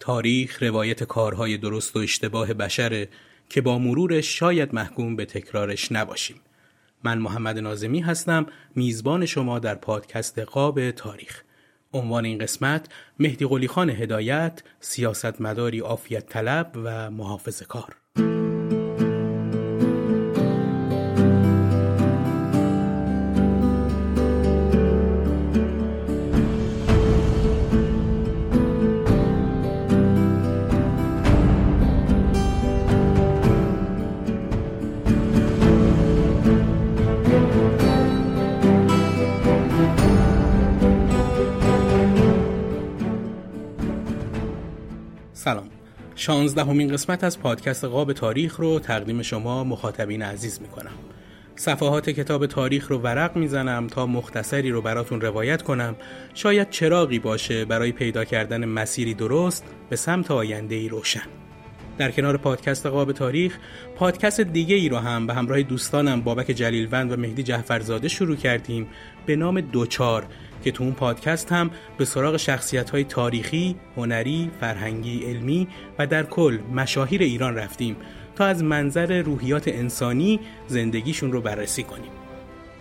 تاریخ روایت کارهای درست و اشتباه بشره که با مرورش شاید محکوم به تکرارش نباشیم. من محمد نازمی هستم میزبان شما در پادکست قاب تاریخ. عنوان این قسمت مهدی قلی خان هدایت سیاستمداری آفیت طلب و محافظ کار. شانزدهمین قسمت از پادکست قاب تاریخ رو تقدیم شما مخاطبین عزیز می‌کنم. صفحات کتاب تاریخ رو ورق می‌زنم تا مختصری رو براتون روایت کنم. شاید چراغی باشه برای پیدا کردن مسیری درست به سمت آینده ای روشن. در کنار پادکست قاب تاریخ پادکست دیگه ای رو هم به همراه دوستانم بابک جلیلوند و مهدی جعفرزاده شروع کردیم به نام دوچار. که تو اون پادکست هم به سراغ شخصیت های تاریخی، هنری، فرهنگی، علمی و در کل مشاهیر ایران رفتیم تا از منظر روحیات انسانی زندگیشون رو بررسی کنیم.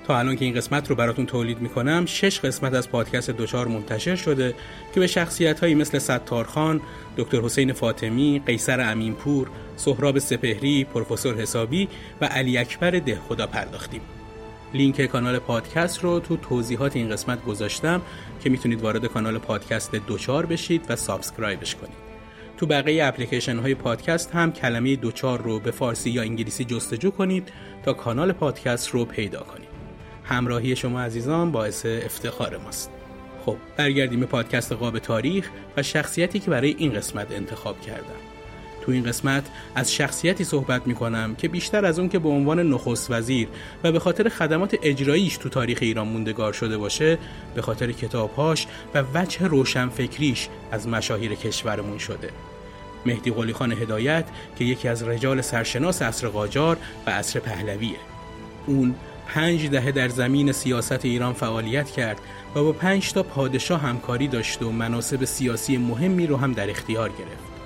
تا الان که این قسمت رو براتون تولید می‌کنم شش قسمت از پادکست دوچار منتشر شده که به شخصیت هایی مثل ستارخان، دکتر حسین فاطمی، قیصر امینپور، سهراب سپهری، پروفسور حسابی و علی اکبر ده خدا پرداختیم. لینک کانال پادکست رو تو توضیحات این قسمت گذاشتم که می‌تونید وارد کانال پادکست دوچار بشید و subscribe ش کنید. تو بقیه اپلیکیشن های پادکست هم کلمه دوچار رو به فارسی یا انگلیسی جستجو کنید تا کانال پادکست رو پیدا کنید. همراهی شما عزیزان باعث افتخار ماست. خب برگردیم به پادکست قاب تاریخ و شخصیتی که برای این قسمت انتخاب کردم. تو این قسمت از شخصیتی صحبت می کنم که بیشتر از اون که به عنوان نخست وزیر و به خاطر خدمات اجراییش تو تاریخ ایران موندگار شده باشه به خاطر کتابهاش و وجه روشنفکریش از مشاهیر کشورمون شده مهدی قلی خان هدایت که یکی از رجال سرشناس عصر قاجار و عصر پهلویه اون پنج دهه در زمین سیاست ایران فعالیت کرد و با پنج تا پادشاه همکاری داشت و مناسب سیاسی مهمی رو هم در اختیار گرفت.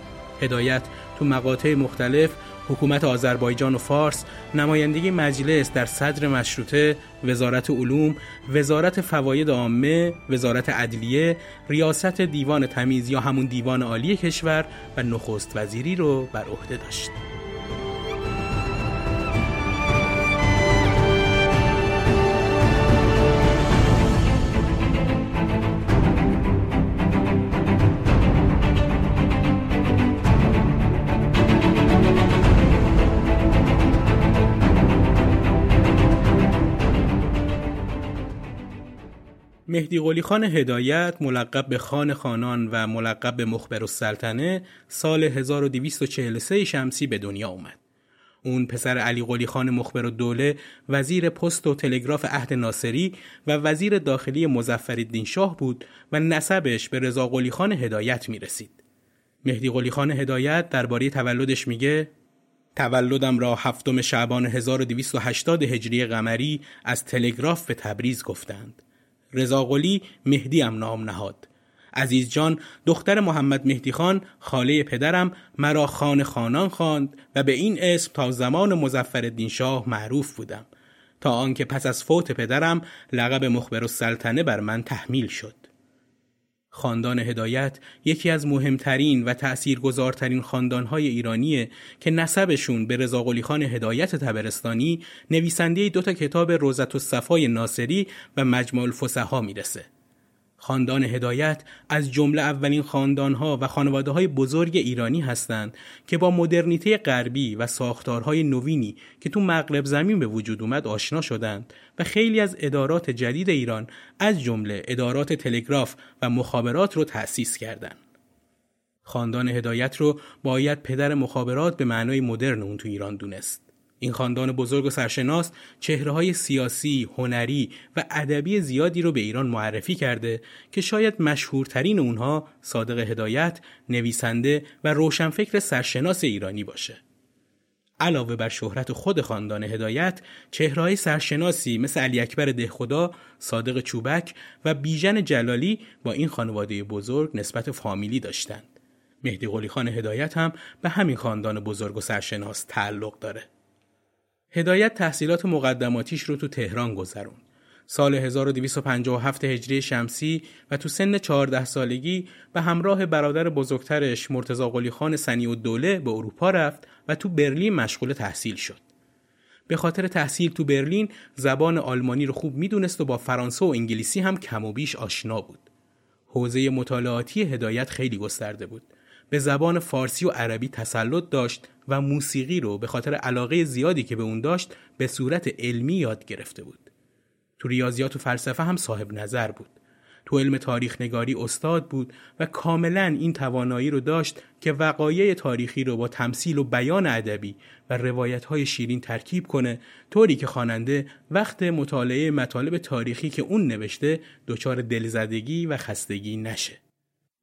هدایت تو مقاطع مختلف حکومت آذربایجان و فارس، نمایندگی مجلس در صدر مشروطه، وزارت علوم، وزارت فواید عامه، وزارت عدلیه، ریاست دیوان تمیز یا همون دیوان عالی کشور و نخست وزیری رو بر عهده داشت. مهدی قلی خان هدایت ملقب به خان خانان و ملقب به مخبر السلطنه سال 1243 شمسی به دنیا اومد. اون پسر علی قلی خان مخبر و دوله وزیر پست و تلگراف عهد ناصری و وزیر داخلی مزفر شاه بود و نسبش به رضا قلی خان هدایت می رسید. مهدی قلی خان هدایت درباره تولدش میگه تولدم را هفتم شعبان 1280 هجری قمری از تلگراف به تبریز گفتند. رضا قلی مهدی هم نام نهاد. عزیز جان دختر محمد مهدی خان خاله پدرم مرا خان خانان خواند و به این اسم تا زمان مزفر شاه معروف بودم تا آنکه پس از فوت پدرم لقب مخبر السلطنه بر من تحمیل شد خاندان هدایت یکی از مهمترین و تأثیرگذارترین خاندانهای ایرانیه که نسبشون به رضا خان هدایت تبرستانی نویسنده دو تا کتاب روزت و صفای ناصری و مجموع الفسحا می‌رسه. خاندان هدایت از جمله اولین خاندانها و خانواده های بزرگ ایرانی هستند که با مدرنیته غربی و ساختارهای نوینی که تو مغرب زمین به وجود اومد آشنا شدند و خیلی از ادارات جدید ایران از جمله ادارات تلگراف و مخابرات رو تأسیس کردند. خاندان هدایت رو باید پدر مخابرات به معنای مدرن اون تو ایران دونست. این خاندان بزرگ و سرشناس چهره های سیاسی، هنری و ادبی زیادی رو به ایران معرفی کرده که شاید مشهورترین اونها صادق هدایت، نویسنده و روشنفکر سرشناس ایرانی باشه. علاوه بر شهرت خود خاندان هدایت، چهرهای سرشناسی مثل علی اکبر دهخدا، صادق چوبک و بیژن جلالی با این خانواده بزرگ نسبت فامیلی داشتند. مهدی قلی خان هدایت هم به همین خاندان بزرگ و سرشناس تعلق داره. هدایت تحصیلات مقدماتیش رو تو تهران گذرون. سال 1257 هجری شمسی و تو سن 14 سالگی به همراه برادر بزرگترش مرتزا قلی خان سنی و دوله به اروپا رفت و تو برلین مشغول تحصیل شد. به خاطر تحصیل تو برلین زبان آلمانی رو خوب می‌دونست و با فرانسه و انگلیسی هم کم و بیش آشنا بود. حوزه مطالعاتی هدایت خیلی گسترده بود. به زبان فارسی و عربی تسلط داشت و موسیقی رو به خاطر علاقه زیادی که به اون داشت به صورت علمی یاد گرفته بود. تو ریاضیات و فلسفه هم صاحب نظر بود. تو علم تاریخ نگاری استاد بود و کاملا این توانایی رو داشت که وقایع تاریخی رو با تمثیل و بیان ادبی و روایت های شیرین ترکیب کنه طوری که خواننده وقت مطالعه مطالب تاریخی که اون نوشته دچار دلزدگی و خستگی نشه.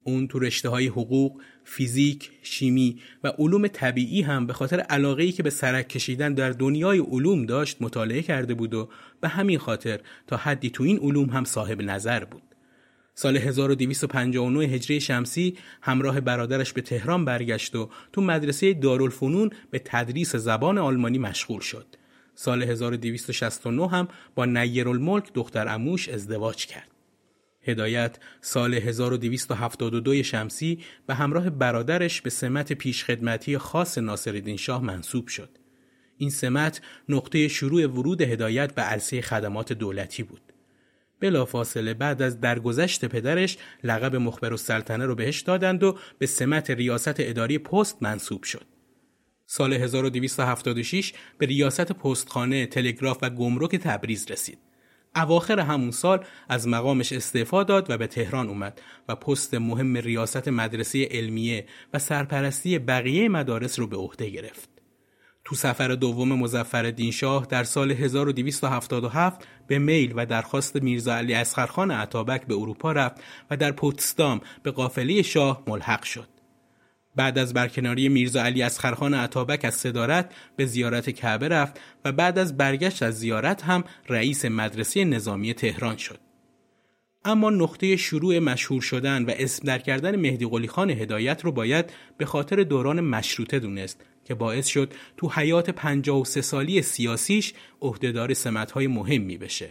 اون تو رشته های حقوق، فیزیک، شیمی و علوم طبیعی هم به خاطر علاقه که به سرک کشیدن در دنیای علوم داشت مطالعه کرده بود و به همین خاطر تا حدی تو این علوم هم صاحب نظر بود. سال 1259 هجری شمسی همراه برادرش به تهران برگشت و تو مدرسه دارالفنون به تدریس زبان آلمانی مشغول شد. سال 1269 هم با نیرالملک دختر اموش ازدواج کرد. هدایت سال 1272 شمسی به همراه برادرش به سمت پیشخدمتی خاص ناصرالدین شاه منصوب شد. این سمت نقطه شروع ورود هدایت به عرصه خدمات دولتی بود. بلافاصله بعد از درگذشت پدرش لقب مخبر السلطنه رو بهش دادند و به سمت ریاست اداری پست منصوب شد. سال 1276 به ریاست پستخانه، تلگراف و گمرک تبریز رسید. اواخر همون سال از مقامش استعفا داد و به تهران اومد و پست مهم ریاست مدرسه علمیه و سرپرستی بقیه مدارس رو به عهده گرفت. تو سفر دوم مزفر شاه در سال 1277 به میل و درخواست میرزا علی اسخرخان عطابک به اروپا رفت و در پوتسدام به قافله شاه ملحق شد. بعد از برکناری میرزا علی خرخان عطابک از صدارت به زیارت کعبه رفت و بعد از برگشت از زیارت هم رئیس مدرسه نظامی تهران شد. اما نقطه شروع مشهور شدن و اسم در کردن مهدی قلی خان هدایت رو باید به خاطر دوران مشروطه دونست که باعث شد تو حیات 53 سالی سیاسیش عهدهدار سمت‌های مهمی بشه.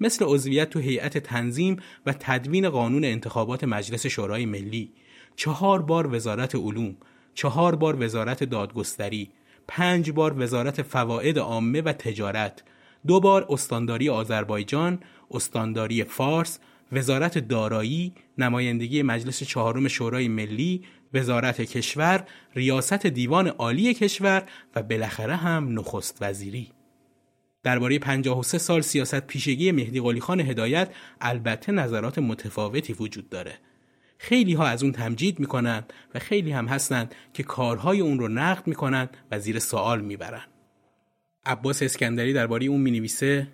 مثل عضویت تو هیئت تنظیم و تدوین قانون انتخابات مجلس شورای ملی چهار بار وزارت علوم چهار بار وزارت دادگستری پنج بار وزارت فواید عامه و تجارت دو بار استانداری آذربایجان استانداری فارس وزارت دارایی نمایندگی مجلس چهارم شورای ملی وزارت کشور ریاست دیوان عالی کشور و بالاخره هم نخست وزیری. درباره 53 سال سیاست پیشگی مهدی قلی خان هدایت البته نظرات متفاوتی وجود داره. خیلی ها از اون تمجید می‌کنن و خیلی هم هستند که کارهای اون رو نقد می‌کنن و زیر سوال می‌برن عباس اسکندری درباره اون می‌نویسه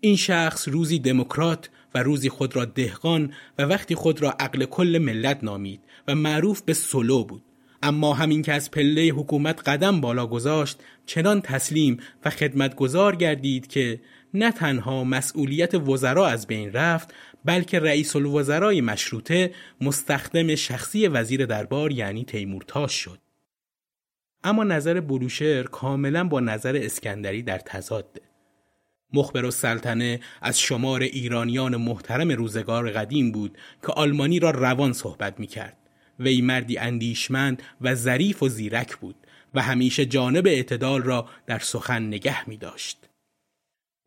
این شخص روزی دموکرات و روزی خود را دهقان و وقتی خود را عقل کل ملت نامید و معروف به سلو بود. اما همین که از پله حکومت قدم بالا گذاشت چنان تسلیم و خدمتگزار گردید که نه تنها مسئولیت وزرا از بین رفت بلکه رئیس الوزرای مشروطه مستخدم شخصی وزیر دربار یعنی تیمورتاش شد اما نظر بروشر کاملا با نظر اسکندری در تضاده مخبر و سلطنه از شمار ایرانیان محترم روزگار قدیم بود که آلمانی را روان صحبت می کرد. وی مردی اندیشمند و ظریف و زیرک بود و همیشه جانب اعتدال را در سخن نگه می داشت.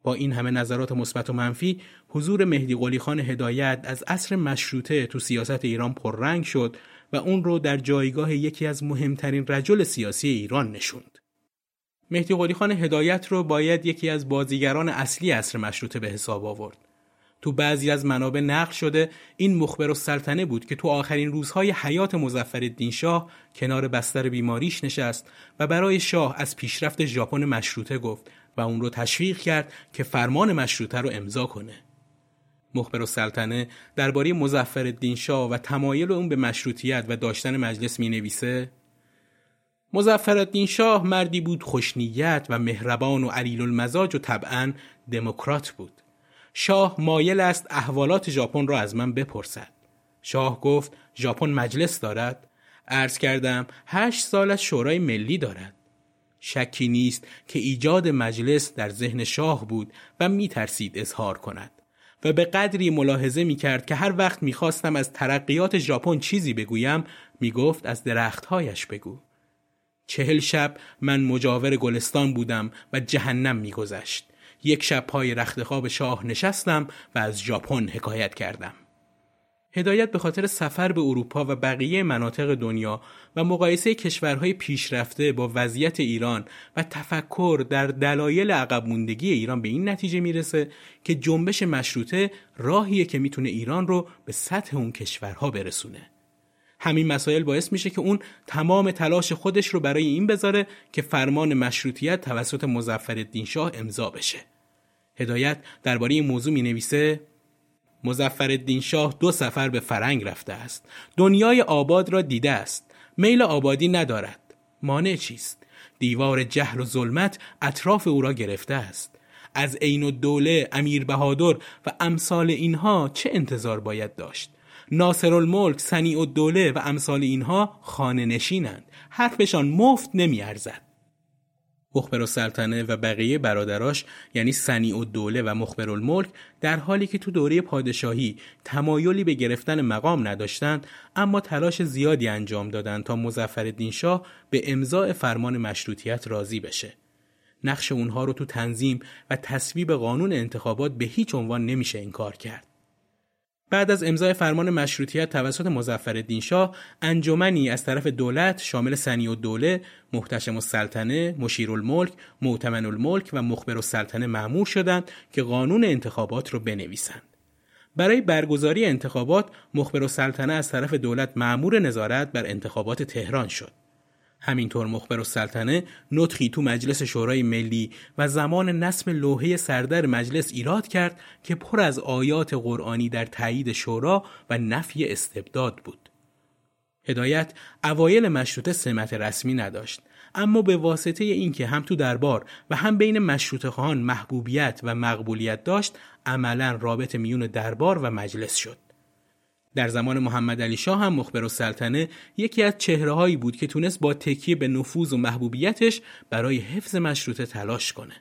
با این همه نظرات مثبت و منفی حضور مهدی قلی خان هدایت از عصر مشروطه تو سیاست ایران پررنگ شد و اون رو در جایگاه یکی از مهمترین رجل سیاسی ایران نشوند. مهدی قلی خان هدایت رو باید یکی از بازیگران اصلی عصر مشروطه به حساب آورد. تو بعضی از منابع نقل شده این مخبر و سلطنه بود که تو آخرین روزهای حیات مزفر شاه کنار بستر بیماریش نشست و برای شاه از پیشرفت ژاپن مشروطه گفت و اون رو تشویق کرد که فرمان مشروطه رو امضا کنه. مخبر سلطنه درباره مزفر شاه و تمایل اون به مشروطیت و داشتن مجلس می نویسه مزفرالدین شاه مردی بود خوشنیت و مهربان و علیل المزاج و طبعا دموکرات بود. شاه مایل است احوالات ژاپن را از من بپرسد. شاه گفت ژاپن مجلس دارد؟ عرض کردم هشت سال از شورای ملی دارد. شکی نیست که ایجاد مجلس در ذهن شاه بود و می ترسید اظهار کند. و به قدری ملاحظه می کرد که هر وقت می خواستم از ترقیات ژاپن چیزی بگویم می گفت از درختهایش بگو. چهل شب من مجاور گلستان بودم و جهنم میگذشت. یک شب پای رخت خواب شاه نشستم و از ژاپن حکایت کردم. هدایت به خاطر سفر به اروپا و بقیه مناطق دنیا و مقایسه کشورهای پیشرفته با وضعیت ایران و تفکر در دلایل عقب موندگی ایران به این نتیجه می‌رسه که جنبش مشروطه راهیه که می‌تونه ایران رو به سطح اون کشورها برسونه. همین مسائل باعث میشه که اون تمام تلاش خودش رو برای این بذاره که فرمان مشروطیت توسط مزفر شاه امضا بشه. هدایت درباره این موضوع می نویسه مزفر شاه دو سفر به فرنگ رفته است. دنیای آباد را دیده است. میل آبادی ندارد. مانع چیست؟ دیوار جهل و ظلمت اطراف او را گرفته است. از عین و دوله، امیر بهادر و امثال اینها چه انتظار باید داشت؟ ناصر الملک، سنی و دوله و امثال اینها خانه نشینند. حرفشان مفت نمیارزد. مخبر سلطنه و بقیه برادراش یعنی سنی و دوله و مخبر الملک در حالی که تو دوره پادشاهی تمایلی به گرفتن مقام نداشتند اما تلاش زیادی انجام دادند تا مزفر شاه به امضاع فرمان مشروطیت راضی بشه. نقش اونها رو تو تنظیم و تصویب قانون انتخابات به هیچ عنوان نمیشه انکار کرد. بعد از امضای فرمان مشروطیت توسط مظفرالدین شاه انجمنی از طرف دولت شامل سنی و دوله، محتشم السلطنه، مشیر الملک، معتمن الملک و مخبر السلطنه معمور شدند که قانون انتخابات را بنویسند. برای برگزاری انتخابات مخبر السلطنه از طرف دولت معمور نظارت بر انتخابات تهران شد. همینطور مخبر سلطنه نطخی تو مجلس شورای ملی و زمان نصب لوحه سردر مجلس ایراد کرد که پر از آیات قرآنی در تایید شورا و نفی استبداد بود. هدایت اوایل مشروطه سمت رسمی نداشت اما به واسطه اینکه هم تو دربار و هم بین مشروطه خواهان محبوبیت و مقبولیت داشت عملا رابط میون دربار و مجلس شد. در زمان محمد علی شاه هم مخبر السلطنه یکی از چهره هایی بود که تونست با تکیه به نفوذ و محبوبیتش برای حفظ مشروطه تلاش کنه.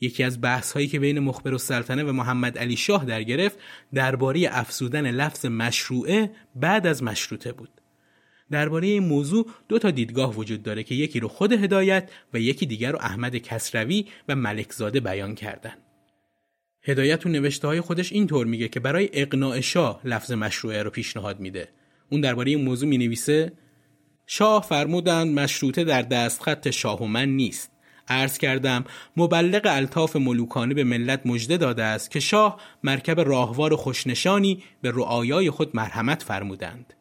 یکی از بحث هایی که بین مخبر السلطنه و محمد علی شاه در گرفت درباره افزودن لفظ مشروعه بعد از مشروطه بود. درباره این موضوع دو تا دیدگاه وجود داره که یکی رو خود هدایت و یکی دیگر رو احمد کسروی و ملکزاده بیان کردن. هدایت تو نوشته های خودش اینطور میگه که برای اقناع شاه لفظ مشروعه رو پیشنهاد میده. اون درباره این موضوع می نویسه شاه فرمودند مشروطه در دستخط شاه و من نیست. عرض کردم مبلغ الطاف ملوکانه به ملت مژده داده است که شاه مرکب راهوار خوشنشانی به رعایای خود مرحمت فرمودند.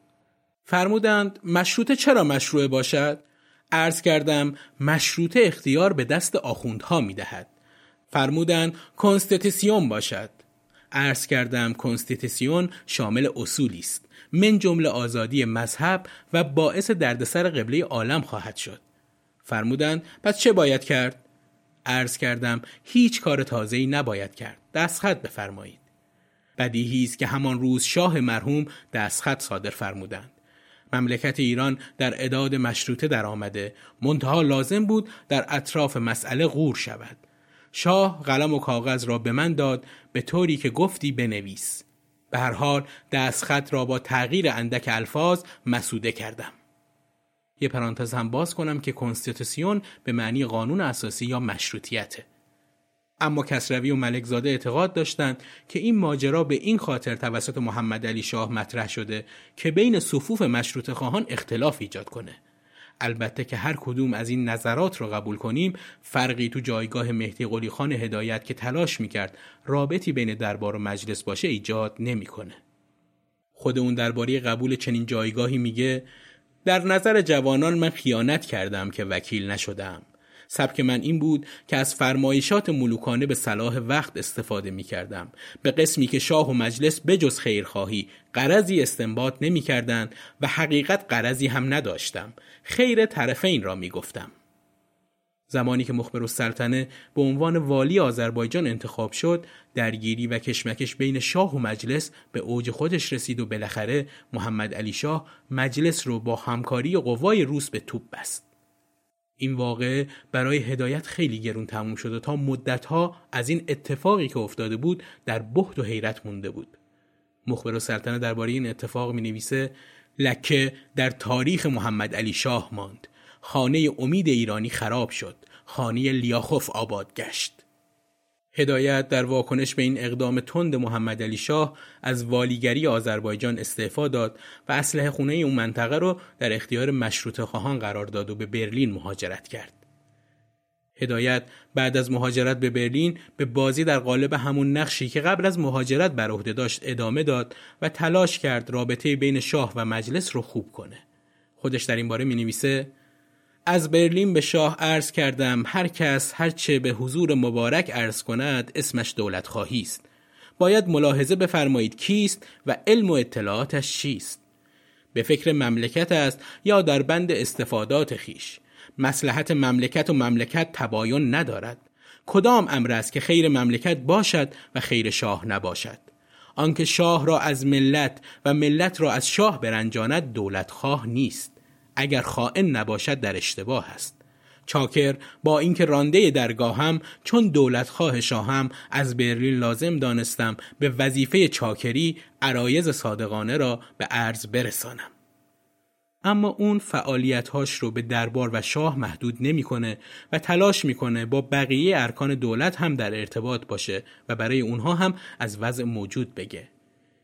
فرمودند مشروطه چرا مشروعه باشد؟ عرض کردم مشروطه اختیار به دست آخوندها می دهد. فرمودن کنستیتوسیون باشد. عرض کردم کنستیتوسیون شامل اصولی است. من جمله آزادی مذهب و باعث دردسر قبله عالم خواهد شد. فرمودند پس چه باید کرد؟ عرض کردم هیچ کار تازه‌ای نباید کرد. دستخط بفرمایید. بدیهی است که همان روز شاه مرحوم دستخط صادر فرمودند. مملکت ایران در اداد مشروطه در آمده منتها لازم بود در اطراف مسئله غور شود شاه قلم و کاغذ را به من داد به طوری که گفتی بنویس. به هر حال دستخط را با تغییر اندک الفاظ مسوده کردم. یه پرانتز هم باز کنم که کنستیتوسیون به معنی قانون اساسی یا مشروطیته. اما کسروی و ملکزاده اعتقاد داشتند که این ماجرا به این خاطر توسط محمد علی شاه مطرح شده که بین صفوف مشروط خواهان اختلاف ایجاد کنه. البته که هر کدوم از این نظرات رو قبول کنیم فرقی تو جایگاه مهدی قلی خان هدایت که تلاش می‌کرد رابطی بین دربار و مجلس باشه ایجاد نمی‌کنه. خود اون درباره قبول چنین جایگاهی میگه در نظر جوانان من خیانت کردم که وکیل نشدم سبک من این بود که از فرمایشات ملوکانه به صلاح وقت استفاده می کردم. به قسمی که شاه و مجلس بجز خیرخواهی قرضی استنباط نمی کردن و حقیقت قرضی هم نداشتم. خیر طرفین را می گفتم. زمانی که مخبر السلطنه به عنوان والی آذربایجان انتخاب شد درگیری و کشمکش بین شاه و مجلس به اوج خودش رسید و بالاخره محمد علی شاه مجلس رو با همکاری قوای روس به توپ بست این واقعه برای هدایت خیلی گرون تموم شده تا مدتها از این اتفاقی که افتاده بود در بحت و حیرت مونده بود. مخبر سلطنه درباره این اتفاق می نویسه لکه در تاریخ محمد علی شاه ماند. خانه امید ایرانی خراب شد. خانه لیاخوف آباد گشت. هدایت در واکنش به این اقدام تند محمد علی شاه از والیگری آذربایجان استعفا داد و اسلحه خونه اون منطقه رو در اختیار مشروط خواهان قرار داد و به برلین مهاجرت کرد. هدایت بعد از مهاجرت به برلین به بازی در قالب همون نقشی که قبل از مهاجرت بر عهده داشت ادامه داد و تلاش کرد رابطه بین شاه و مجلس رو خوب کنه. خودش در این باره می نویسه از برلین به شاه عرض کردم هر کس هرچه به حضور مبارک عرض کند اسمش دولت خواهی است. باید ملاحظه بفرمایید کیست و علم و اطلاعاتش چیست. به فکر مملکت است یا در بند استفادات خیش. مسلحت مملکت و مملکت تباین ندارد. کدام امر است که خیر مملکت باشد و خیر شاه نباشد؟ آنکه شاه را از ملت و ملت را از شاه برنجاند دولت خواه نیست. اگر خائن نباشد در اشتباه است. چاکر با اینکه رانده درگاه هم چون دولت خواه شاهم از برلین لازم دانستم به وظیفه چاکری عرایز صادقانه را به عرض برسانم. اما اون فعالیتهاش رو به دربار و شاه محدود نمی‌کنه و تلاش می‌کنه با بقیه ارکان دولت هم در ارتباط باشه و برای اونها هم از وضع موجود بگه.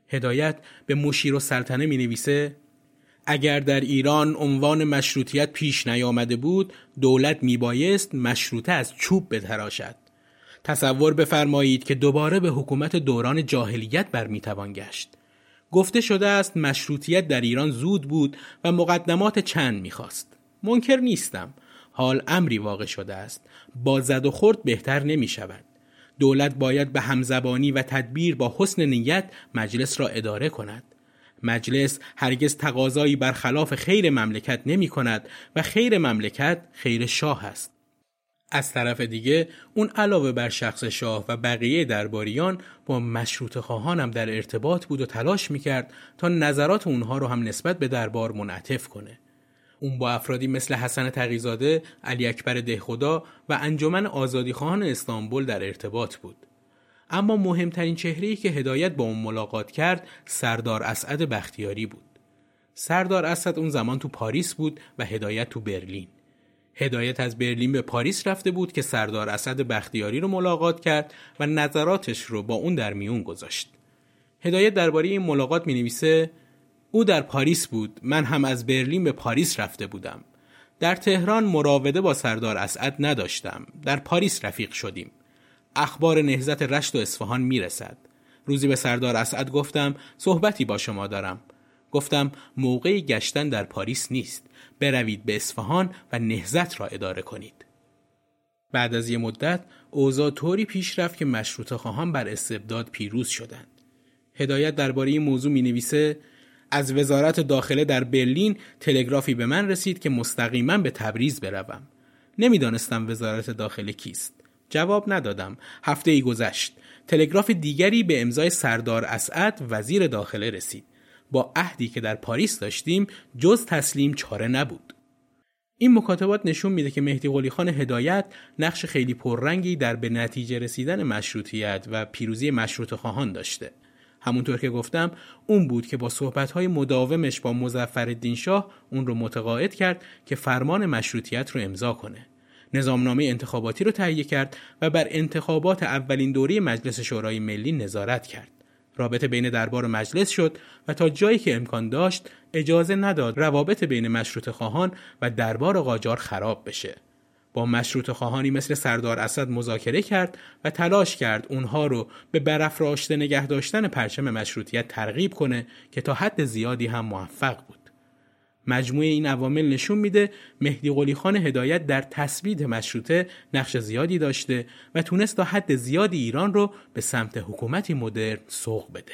هدایت به مشیر و سلطنه می نویسه اگر در ایران عنوان مشروطیت پیش نیامده بود دولت میبایست مشروطه از چوب بتراشد. تصور بفرمایید که دوباره به حکومت دوران جاهلیت برمیتوان گشت. گفته شده است مشروطیت در ایران زود بود و مقدمات چند می‌خواست. منکر نیستم. حال امری واقع شده است. با زد و خورد بهتر نمی شود دولت باید به همزبانی و تدبیر با حسن نیت مجلس را اداره کند. مجلس هرگز تقاضایی برخلاف خیر مملکت نمی کند و خیر مملکت خیر شاه است. از طرف دیگه اون علاوه بر شخص شاه و بقیه درباریان با مشروط خواهانم در ارتباط بود و تلاش می‌کرد تا نظرات اونها رو هم نسبت به دربار منعطف کنه. اون با افرادی مثل حسن تقیزاده، علی اکبر دهخدا و انجمن آزادی خواهان استانبول در ارتباط بود. اما مهمترین چهره‌ای که هدایت با اون ملاقات کرد سردار اسعد بختیاری بود. سردار اسد اون زمان تو پاریس بود و هدایت تو برلین. هدایت از برلین به پاریس رفته بود که سردار اسد بختیاری رو ملاقات کرد و نظراتش رو با اون در میون گذاشت. هدایت درباره این ملاقات می نویسه او در پاریس بود من هم از برلین به پاریس رفته بودم. در تهران مراوده با سردار اسعد نداشتم. در پاریس رفیق شدیم. اخبار نهزت رشت و اصفهان می‌رسد. روزی به سردار اسعد گفتم صحبتی با شما دارم. گفتم موقع گشتن در پاریس نیست. بروید به اصفهان و نهزت را اداره کنید. بعد از یه مدت اوضاع طوری پیش رفت که مشروط خواهان بر استبداد پیروز شدند. هدایت درباره این موضوع می نویسه از وزارت داخله در برلین تلگرافی به من رسید که مستقیما به تبریز بروم. نمی‌دانستم وزارت داخله کیست. جواب ندادم. هفته ای گذشت. تلگراف دیگری به امضای سردار اسعد وزیر داخله رسید. با عهدی که در پاریس داشتیم جز تسلیم چاره نبود. این مکاتبات نشون میده که مهدی قلی خان هدایت نقش خیلی پررنگی در به نتیجه رسیدن مشروطیت و پیروزی مشروط خواهان داشته. همونطور که گفتم اون بود که با صحبتهای مداومش با مزفر شاه اون رو متقاعد کرد که فرمان مشروطیت رو امضا کنه. نظامنامه انتخاباتی رو تهیه کرد و بر انتخابات اولین دوره مجلس شورای ملی نظارت کرد رابطه بین دربار و مجلس شد و تا جایی که امکان داشت اجازه نداد روابط بین مشروط خواهان و دربار قاجار خراب بشه با مشروط خواهانی مثل سردار اسد مذاکره کرد و تلاش کرد اونها رو به برافراشته نگه داشتن پرچم مشروطیت ترغیب کنه که تا حد زیادی هم موفق بود. مجموعه این عوامل نشون میده مهدی قلی خان هدایت در تثبیت مشروطه نقش زیادی داشته و تونست تا حد زیادی ایران رو به سمت حکومتی مدرن سوق بده.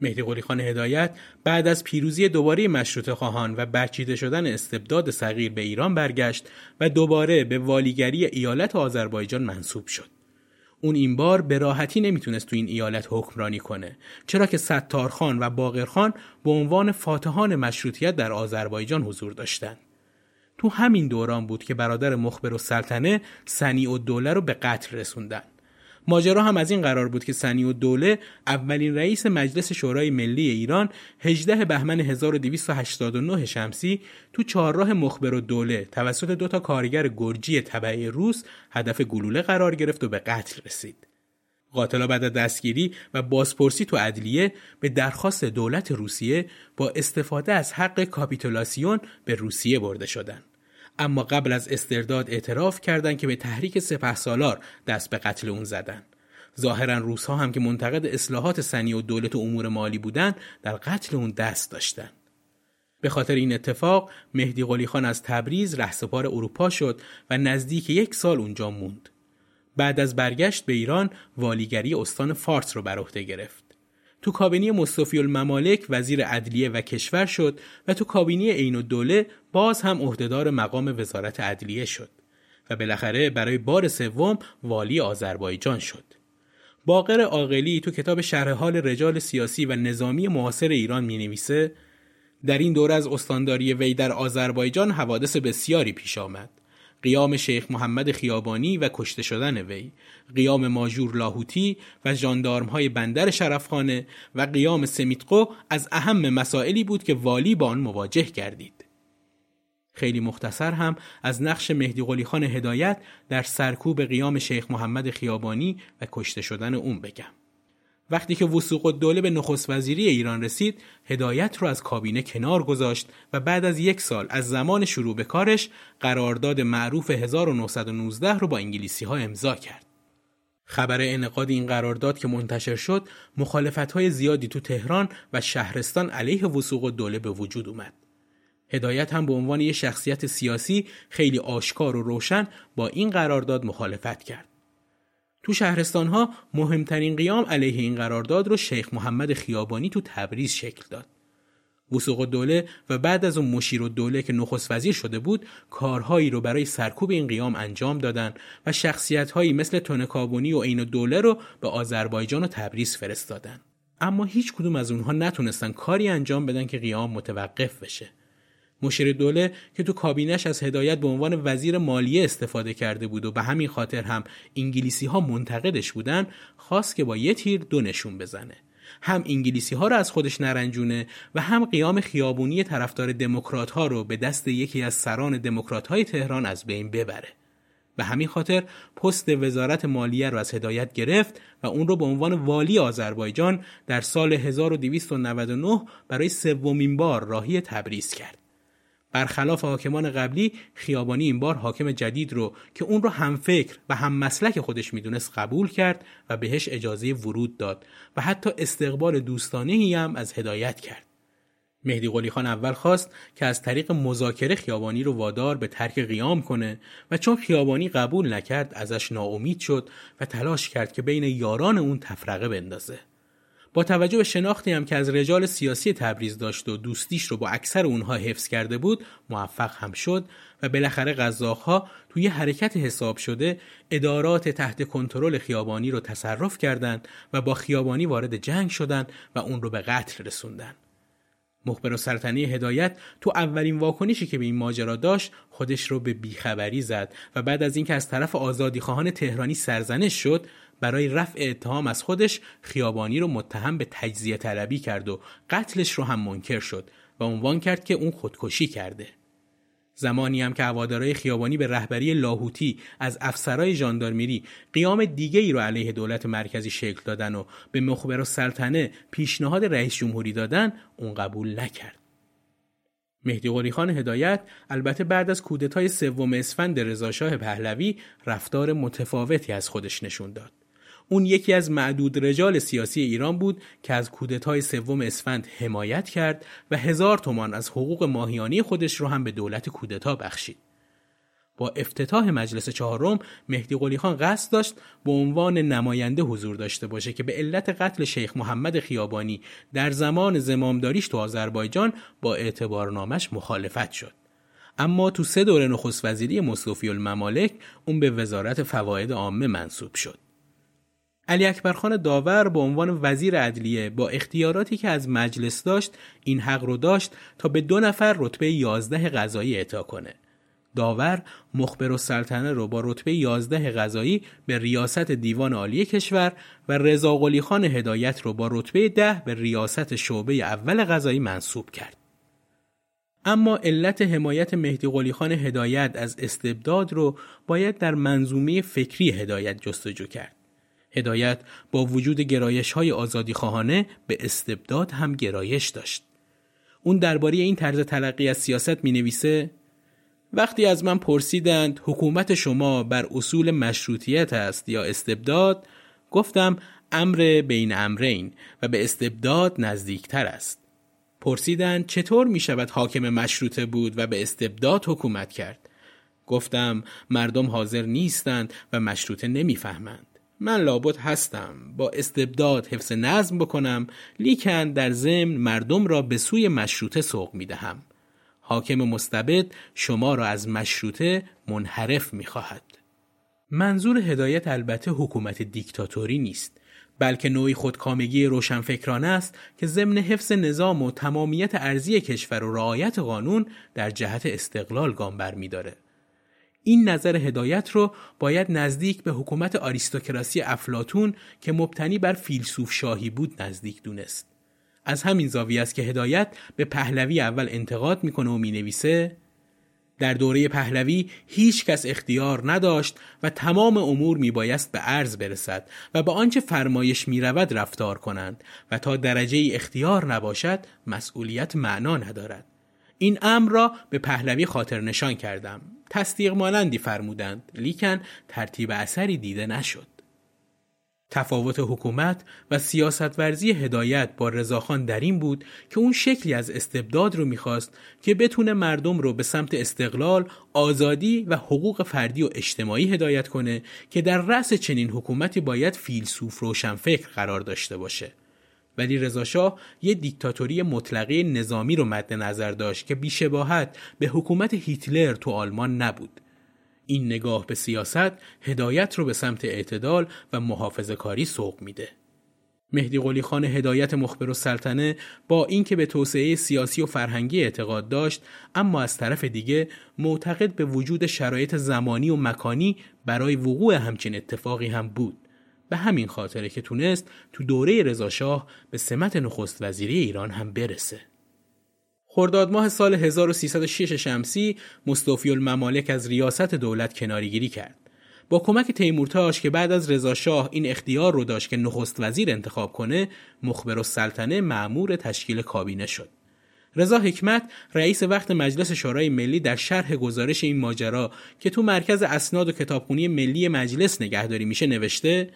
مهدی قلی خان هدایت بعد از پیروزی دوباره مشروط خواهان و برچیده شدن استبداد صغیر به ایران برگشت و دوباره به والیگری ایالت آذربایجان منصوب شد. اون این بار به راحتی نمی‌تونست تو این ایالت حکمرانی کنه چرا که ستارخان و باقرخان به عنوان فاتحان مشروطیت در آذربایجان حضور داشتند. تو همین دوران بود که برادر مخبر و سلطنه سنی و دوله رو به قتل رسوندن. ماجرا هم از این قرار بود که سنی و دوله اولین رئیس مجلس شورای ملی ایران 18 بهمن 1289 شمسی تو چهارراه مخبر و دوله توسط دو تا کارگر گرجی تبعی روس هدف گلوله قرار گرفت و به قتل رسید. قاتلا بعد از دستگیری و بازپرسی تو عدلیه به درخواست دولت روسیه با استفاده از حق کاپیتولاسیون به روسیه برده شدند. اما قبل از استرداد اعتراف کردند که به تحریک سپه سالار دست به قتل اون زدن. ظاهرا روسها هم که منتقد اصلاحات سنی و دولت و امور مالی بودند در قتل اون دست داشتند. به خاطر این اتفاق مهدی قلی خان از تبریز رهسپار اروپا شد و نزدیک یک سال اونجا موند. بعد از برگشت به ایران والیگری استان فارس رو بر عهده گرفت. تو کابینی مصطفی الممالک وزیر عدلیه و کشور شد و تو کابینی عین الدوله باز هم عهدهدار مقام وزارت عدلیه شد و بالاخره برای بار سوم والی آذربایجان شد. باقر عاقلی تو کتاب شرح حال رجال سیاسی و نظامی معاصر ایران می نویسه در این دوره از استانداری وی در آذربایجان حوادث بسیاری پیش آمد. قیام شیخ محمد خیابانی و کشته شدن وی قیام ماجور لاهوتی و های بندر شرفخانه و قیام سمیتقو از اهم مسائلی بود که والی با آن مواجه کردید. خیلی مختصر هم از نقش مهدی قلی خان هدایت در سرکوب قیام شیخ محمد خیابانی و کشته شدن اون بگم. وقتی که وسوق الدوله به نخست وزیری ایران رسید هدایت رو از کابینه کنار گذاشت و بعد از یک سال از زمان شروع به کارش قرارداد معروف 1919 رو با انگلیسی ها امضا کرد. خبر انعقاد این قرارداد که منتشر شد مخالفت های زیادی تو تهران و شهرستان علیه وسوق الدوله به وجود اومد. هدایت هم به عنوان یک شخصیت سیاسی خیلی آشکار و روشن با این قرارداد مخالفت کرد. تو شهرستان ها مهمترین قیام علیه این قرارداد رو شیخ محمد خیابانی تو تبریز شکل داد. وسوق دوله و بعد از اون مشیر و دوله که نخست وزیر شده بود کارهایی رو برای سرکوب این قیام انجام دادن و شخصیت هایی مثل تونکابونی و عین دوله رو به آذربایجان و تبریز فرستادن. اما هیچ کدوم از اونها نتونستن کاری انجام بدن که قیام متوقف بشه. مشیر دوله که تو کابینش از هدایت به عنوان وزیر مالیه استفاده کرده بود و به همین خاطر هم انگلیسی ها منتقدش بودن خواست که با یه تیر دو نشون بزنه هم انگلیسی ها رو از خودش نرنجونه و هم قیام خیابونی طرفدار دموکرات ها رو به دست یکی از سران دموکرات های تهران از بین ببره به همین خاطر پست وزارت مالیه رو از هدایت گرفت و اون رو به عنوان والی آذربایجان در سال 1299 برای سومین بار راهی تبریز کرد. برخلاف حاکمان قبلی خیابانی این بار حاکم جدید رو که اون رو هم فکر و هم مسلک خودش می‌دونست قبول کرد و بهش اجازه ورود داد و حتی استقبال دوستانه هم از هدایت کرد. مهدی قلی خان اول خواست که از طریق مذاکره خیابانی رو وادار به ترک قیام کنه و چون خیابانی قبول نکرد ازش ناامید شد و تلاش کرد که بین یاران اون تفرقه بندازه. با توجه به شناختی هم که از رجال سیاسی تبریز داشت و دوستیش رو با اکثر اونها حفظ کرده بود موفق هم شد و بالاخره قزاقها توی حرکت حساب شده ادارات تحت کنترل خیابانی رو تصرف کردند و با خیابانی وارد جنگ شدند و اون رو به قتل رسوندن. مخبر و سلطنه هدایت تو اولین واکنشی که به این ماجرا داشت خودش رو به بیخبری زد و بعد از اینکه از طرف آزادی خواهان تهرانی سرزنش شد برای رفع اتهام از خودش خیابانی رو متهم به تجزیه طلبی کرد و قتلش رو هم منکر شد و عنوان کرد که اون خودکشی کرده. زمانی هم که هوادارای خیابانی به رهبری لاهوتی از افسرای ژاندارمری قیام دیگه ای رو علیه دولت مرکزی شکل دادن و به مخبر و سلطنه پیشنهاد رئیس جمهوری دادن اون قبول نکرد. مهدی قلی خان هدایت البته بعد از کودتای سوم اسفند رضاشاه پهلوی رفتار متفاوتی از خودش نشون داد. اون یکی از معدود رجال سیاسی ایران بود که از کودتای سوم اسفند حمایت کرد و هزار تومان از حقوق ماهیانی خودش رو هم به دولت کودتا بخشید. با افتتاح مجلس چهارم مهدی قلی خان قصد داشت به عنوان نماینده حضور داشته باشه که به علت قتل شیخ محمد خیابانی در زمان زمامداریش تو آذربایجان با اعتبارنامش مخالفت شد. اما تو سه دوره نخست وزیری مصطفی الممالک اون به وزارت فواید عامه منصوب شد. علی اکبرخان داور به عنوان وزیر عدلیه با اختیاراتی که از مجلس داشت این حق رو داشت تا به دو نفر رتبه 11 قضایی اعطا کنه داور مخبر و سلطنه رو با رتبه 11 غذایی به ریاست دیوان عالی کشور و رضا خان هدایت رو با رتبه 10 به ریاست شعبه اول غذایی منصوب کرد. اما علت حمایت مهدی قلی خان هدایت از استبداد رو باید در منظومه فکری هدایت جستجو کرد. هدایت با وجود گرایش های آزادی خواهانه به استبداد هم گرایش داشت. اون درباره این طرز تلقی از سیاست می نویسه وقتی از من پرسیدند حکومت شما بر اصول مشروطیت است یا استبداد گفتم امر بین امرین و به استبداد نزدیکتر است. پرسیدند چطور می شود حاکم مشروطه بود و به استبداد حکومت کرد. گفتم مردم حاضر نیستند و مشروطه نمی‌فهمند. من لابد هستم با استبداد حفظ نظم بکنم لیکن در ضمن مردم را به سوی مشروطه سوق می دهم. حاکم مستبد شما را از مشروطه منحرف می خواهد. منظور هدایت البته حکومت دیکتاتوری نیست بلکه نوعی خودکامگی روشنفکرانه است که ضمن حفظ نظام و تمامیت ارزی کشور و رعایت قانون در جهت استقلال گام برمیداره. این نظر هدایت رو باید نزدیک به حکومت آریستوکراسی افلاتون که مبتنی بر فیلسوف شاهی بود نزدیک دونست. از همین زاویه است که هدایت به پهلوی اول انتقاد می‌کنه و می‌نویسه در دوره پهلوی هیچ کس اختیار نداشت و تمام امور میبایست به عرض برسد و به آنچه فرمایش می‌رود رفتار کنند و تا درجه اختیار نباشد مسئولیت معنا ندارد این امر را به پهلوی خاطر نشان کردم. تصدیق مانندی فرمودند. لیکن ترتیب اثری دیده نشد. تفاوت حکومت و سیاست ورزی هدایت با رضاخان در این بود که اون شکلی از استبداد رو می‌خواست که بتونه مردم رو به سمت استقلال، آزادی و حقوق فردی و اجتماعی هدایت کنه که در رأس چنین حکومتی باید فیلسوف روشنفکر قرار داشته باشه. ولی رضاشاه یه دیکتاتوری مطلقه نظامی رو مد نظر داشت که بیشباهت به حکومت هیتلر تو آلمان نبود. این نگاه به سیاست هدایت رو به سمت اعتدال و محافظه کاری سوق میده. مهدی قلی خان هدایت مخبر و سلطنه با اینکه به توسعه سیاسی و فرهنگی اعتقاد داشت اما از طرف دیگه معتقد به وجود شرایط زمانی و مکانی برای وقوع همچین اتفاقی هم بود به همین خاطره که تونست تو دوره رضاشاه به سمت نخست وزیری ایران هم برسه خرداد ماه سال 1306 شمسی مصطفی الممالک از ریاست دولت کناریگیری کرد. با کمک تیمورتاش که بعد از رضاشاه این اختیار رو داشت که نخست وزیر انتخاب کنه، مخبر السلطنه معمور تشکیل کابینه شد. رضا حکمت رئیس وقت مجلس شورای ملی در شرح گزارش این ماجرا که تو مرکز اسناد و کتابخونی ملی مجلس نگهداری میشه نوشته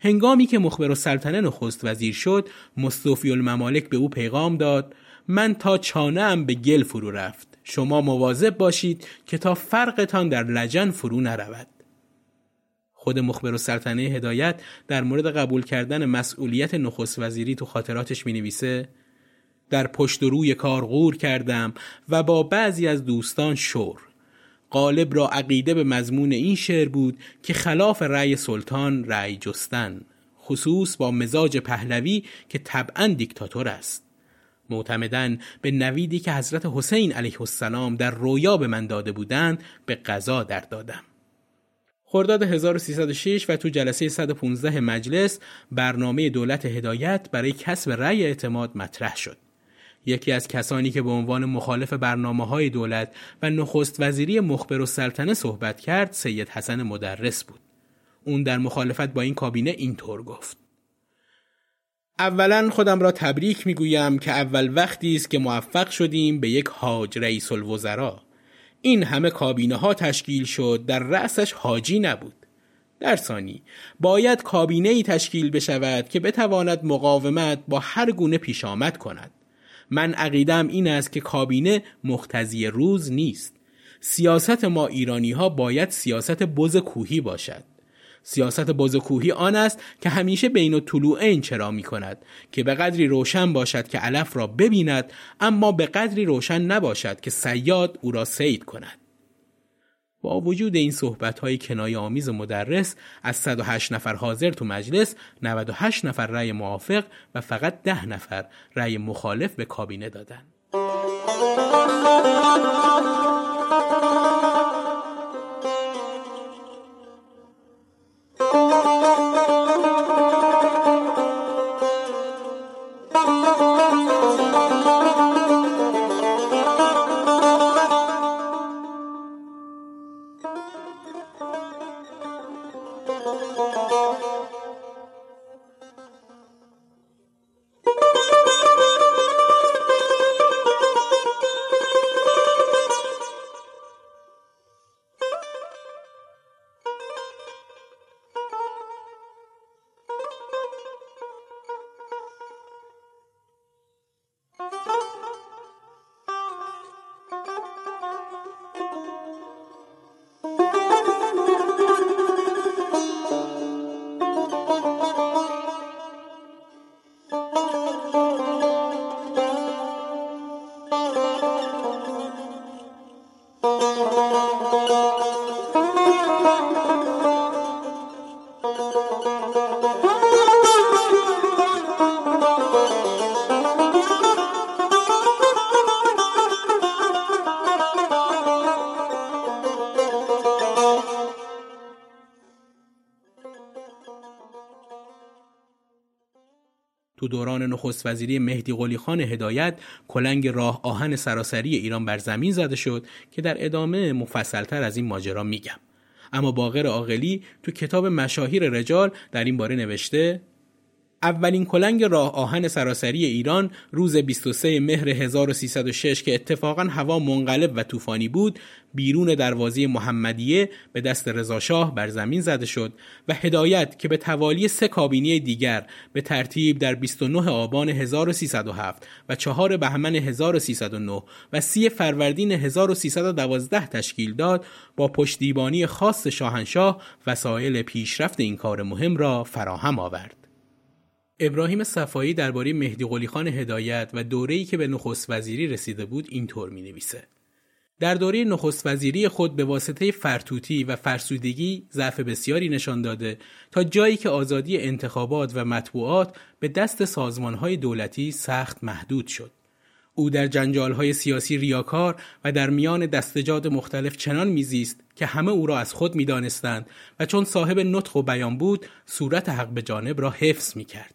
هنگامی که مخبر السلطنه نخست وزیر شد مصطفی الممالک به او پیغام داد من تا چانه ام به گل فرو رفت. شما مواظب باشید که تا فرقتان در لجن فرو نرود. خود مخبر و سلطنه هدایت در مورد قبول کردن مسئولیت نخست وزیری تو خاطراتش می نویسه در پشت و روی کار غور کردم و با بعضی از دوستان شور. قالب را عقیده به مضمون این شعر بود که خلاف رأی سلطان رأی جستن خصوص با مزاج پهلوی که طبعا دیکتاتور است معتمدن به نویدی که حضرت حسین علیه السلام در رویا به من داده بودند به قضا در دادم خرداد 1306 و تو جلسه 115 مجلس برنامه دولت هدایت برای کسب رأی اعتماد مطرح شد. یکی از کسانی که به عنوان مخالف برنامه های دولت و نخست وزیری مخبر و سلطنه صحبت کرد سید حسن مدرس بود. اون در مخالفت با این کابینه اینطور گفت. اولا خودم را تبریک می‌گویم که اول وقتی است که موفق شدیم به یک حاج رئیس الوزراء این همه کابینه ها تشکیل شد در رأسش حاجی نبود در ثانی باید کابینه ای تشکیل بشود که بتواند مقاومت با هر گونه پیش آمد کند من عقیدم این است که کابینه مختزی روز نیست. سیاست ما ایرانی ها باید سیاست بز کوهی باشد. سیاست بازکوهی آن است که همیشه بین طلوعین چرا می کند که به قدری روشن باشد که علف را ببیند اما به قدری روشن نباشد که سیاد او را سید کند. با وجود این صحبت های کنایه آمیز مدرس از 108 نفر حاضر تو مجلس 98 نفر رأی موافق و فقط 10 نفر رأی مخالف به کابینه دادند. تو دوران نخست وزیری مهدی قلی خان هدایت کلنگ راه آهن سراسری ایران بر زمین زده شد که در ادامه مفصلتر از این ماجرا میگم. اما باقر عاقلی تو کتاب مشاهیر رجال در این باره نوشته اولین کلنگ راه آهن سراسری ایران روز 23 مهر 1306 که اتفاقا هوا منقلب و طوفانی بود بیرون دروازه محمدیه به دست رضاشاه بر زمین زده شد و هدایت که به توالی سه کابینه دیگر به ترتیب در 29 آبان 1307 و 4 بهمن 1309 و 3 فروردین 1312 تشکیل داد با پشتیبانی خاص شاهنشاه وسایل پیشرفت این کار مهم را فراهم آورد. ابراهیم صفایی درباره مهدی قلی خان هدایت و دوره‌ای که به نخست وزیری رسیده بود اینطور می نویسه. در دوره نخست وزیری خود به واسطه فرتوتی و فرسودگی ضعف بسیاری نشان داده تا جایی که آزادی انتخابات و مطبوعات به دست سازمانهای دولتی سخت محدود شد. او در جنجالهای سیاسی ریاکار و در میان دستجات مختلف چنان میزیست که همه او را از خود می‌دانستند و چون صاحب نطق و بیان بود صورت حق به جانب را حفظ می‌کرد.